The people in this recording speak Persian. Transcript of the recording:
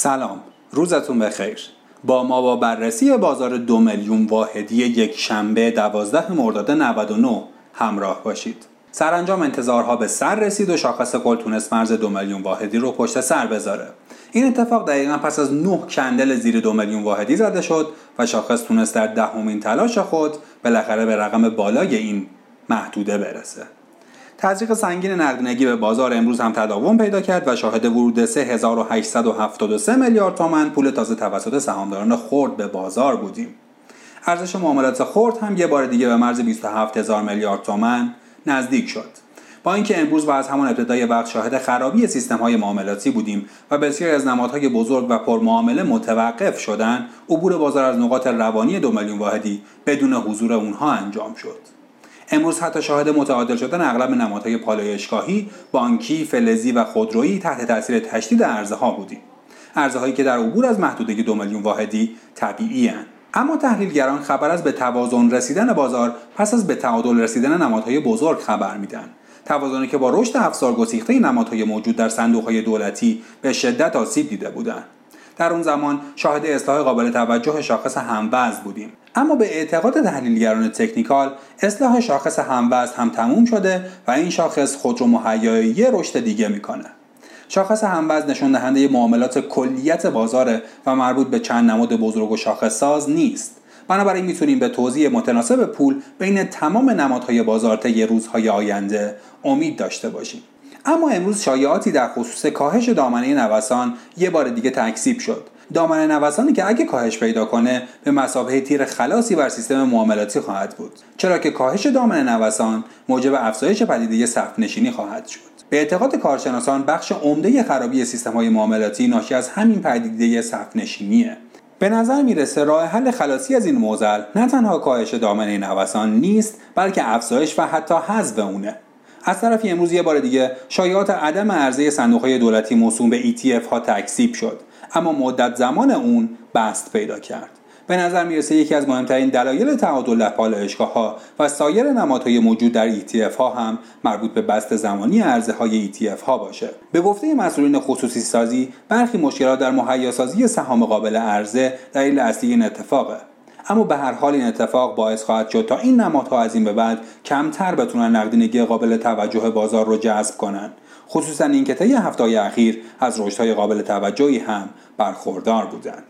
سلام روزتون بخیر. با ما با بررسی بازار دو میلیون واحدی یک شنبه 12 مرداد 99 همراه باشید. سرانجام انتظارها به سر رسید و شاخص کل تونست مرز دو میلیون واحدی رو پشت سر بذاره. این اتفاق دقیقا پس از 9 کندل زیر دو میلیون واحدی زده شد و شاخص تونست در دهمین تلاش خود بالاخره به رقم بالای این محدوده برسه. تزریق سنگین نقدینگی به بازار امروز هم تداوم پیدا کرد و شاهد ورود 3873 میلیارد تومان پول تازه توسط سهامداران خرد به بازار بودیم. ارزش معاملات خرد هم یه بار دیگه به مرز 27000 میلیارد تومان نزدیک شد. با اینکه امروز و از همان ابتدای وقت شاهد خرابی سیستم های معاملاتی بودیم و بسیاری از نمادهای بزرگ و پرمعامله متوقف شدند عبور بازار از نقاط روانی دو میلیون واحدی بدون حضور اونها انجام شد امروز حتی شاهد متعادل شدن اغلب نمادهای پالایشگاهی بانکی فلزی و خودرویی تحت تاثیر تشدید ارزها بودیم. ارزهایی که در عبور از محدوده دو میلیون واحدی طبیعی هن. اما تحلیلگران خبر از به توازن رسیدن بازار پس از به تعادل رسیدن نمادهای بزرگ خبر میدن توازنی که با رشد افزار گسیخته نمادهای موجود در صندوقهای دولتی به شدت آسیب دیده بودند. در اون زمان شاهد اصلاح قابل توجه شاخص هموزن بودیم. اما به اعتقاد تحلیلگران تکنیکال اصلاح شاخص هموزن هم تموم شده و این شاخص خود رو مهیای یه رشد دیگه می‌کنه. شاخص هموزن نشون دهنده معاملات کلیت بازاره و مربوط به چند نماد بزرگ و شاخص ساز نیست. بنابراین می‌تونیم به توضیح متناسب پول بین تمام نمادهای بازار طی روزهای آینده امید داشته باشیم. اما امروز شایعاتی در خصوص کاهش دامنه نوسان یه بار دیگه تکذیب شد. دامنه نوسانی که اگه کاهش پیدا کنه به مسابقه تیر خلاصی بر سیستم معاملاتی خواهد بود. چرا که کاهش دامنه نوسان موجب افزایش پدیده سخت نشینی خواهد شد. به اعتقاد کارشناسان بخش عمده خرابی سیستم های معاملاتی ناشی از همین پدیده سخت نشینیه به نظر می‌رسه راه حل خلاصی از این موزل نه تنها کاهش دامنه نوسان نیست بلکه افزایش و حتی حذف اونه. از طرفی امروز یه بار دیگه شایعات عدم عرضه صندوقهای دولتی موسوم به ETF ها تکذیب شد. اما مدت زمان اون بست پیدا کرد. به نظر می‌رسه یکی از مهمترین دلایل تعادل در پالایشگاه ها و سایر نمادهای موجود در ETF ها هم مربوط به بست زمانی عرضه های ETF ها باشه. به گفته مسئولین خصوصی سازی برخی مشکلات در مهیا سازی سهام قابل عرضه دلیل اصلی این اتفاقه. اما به هر حال این اتفاق باعث خواهد شد تا این نمادها از این به بعد کمتر بتونن نقدینگی قابل توجه بازار رو جذب کنند خصوصا اینکه طی هفته اخیر از رشدهای قابل توجهی هم برخوردار بودند.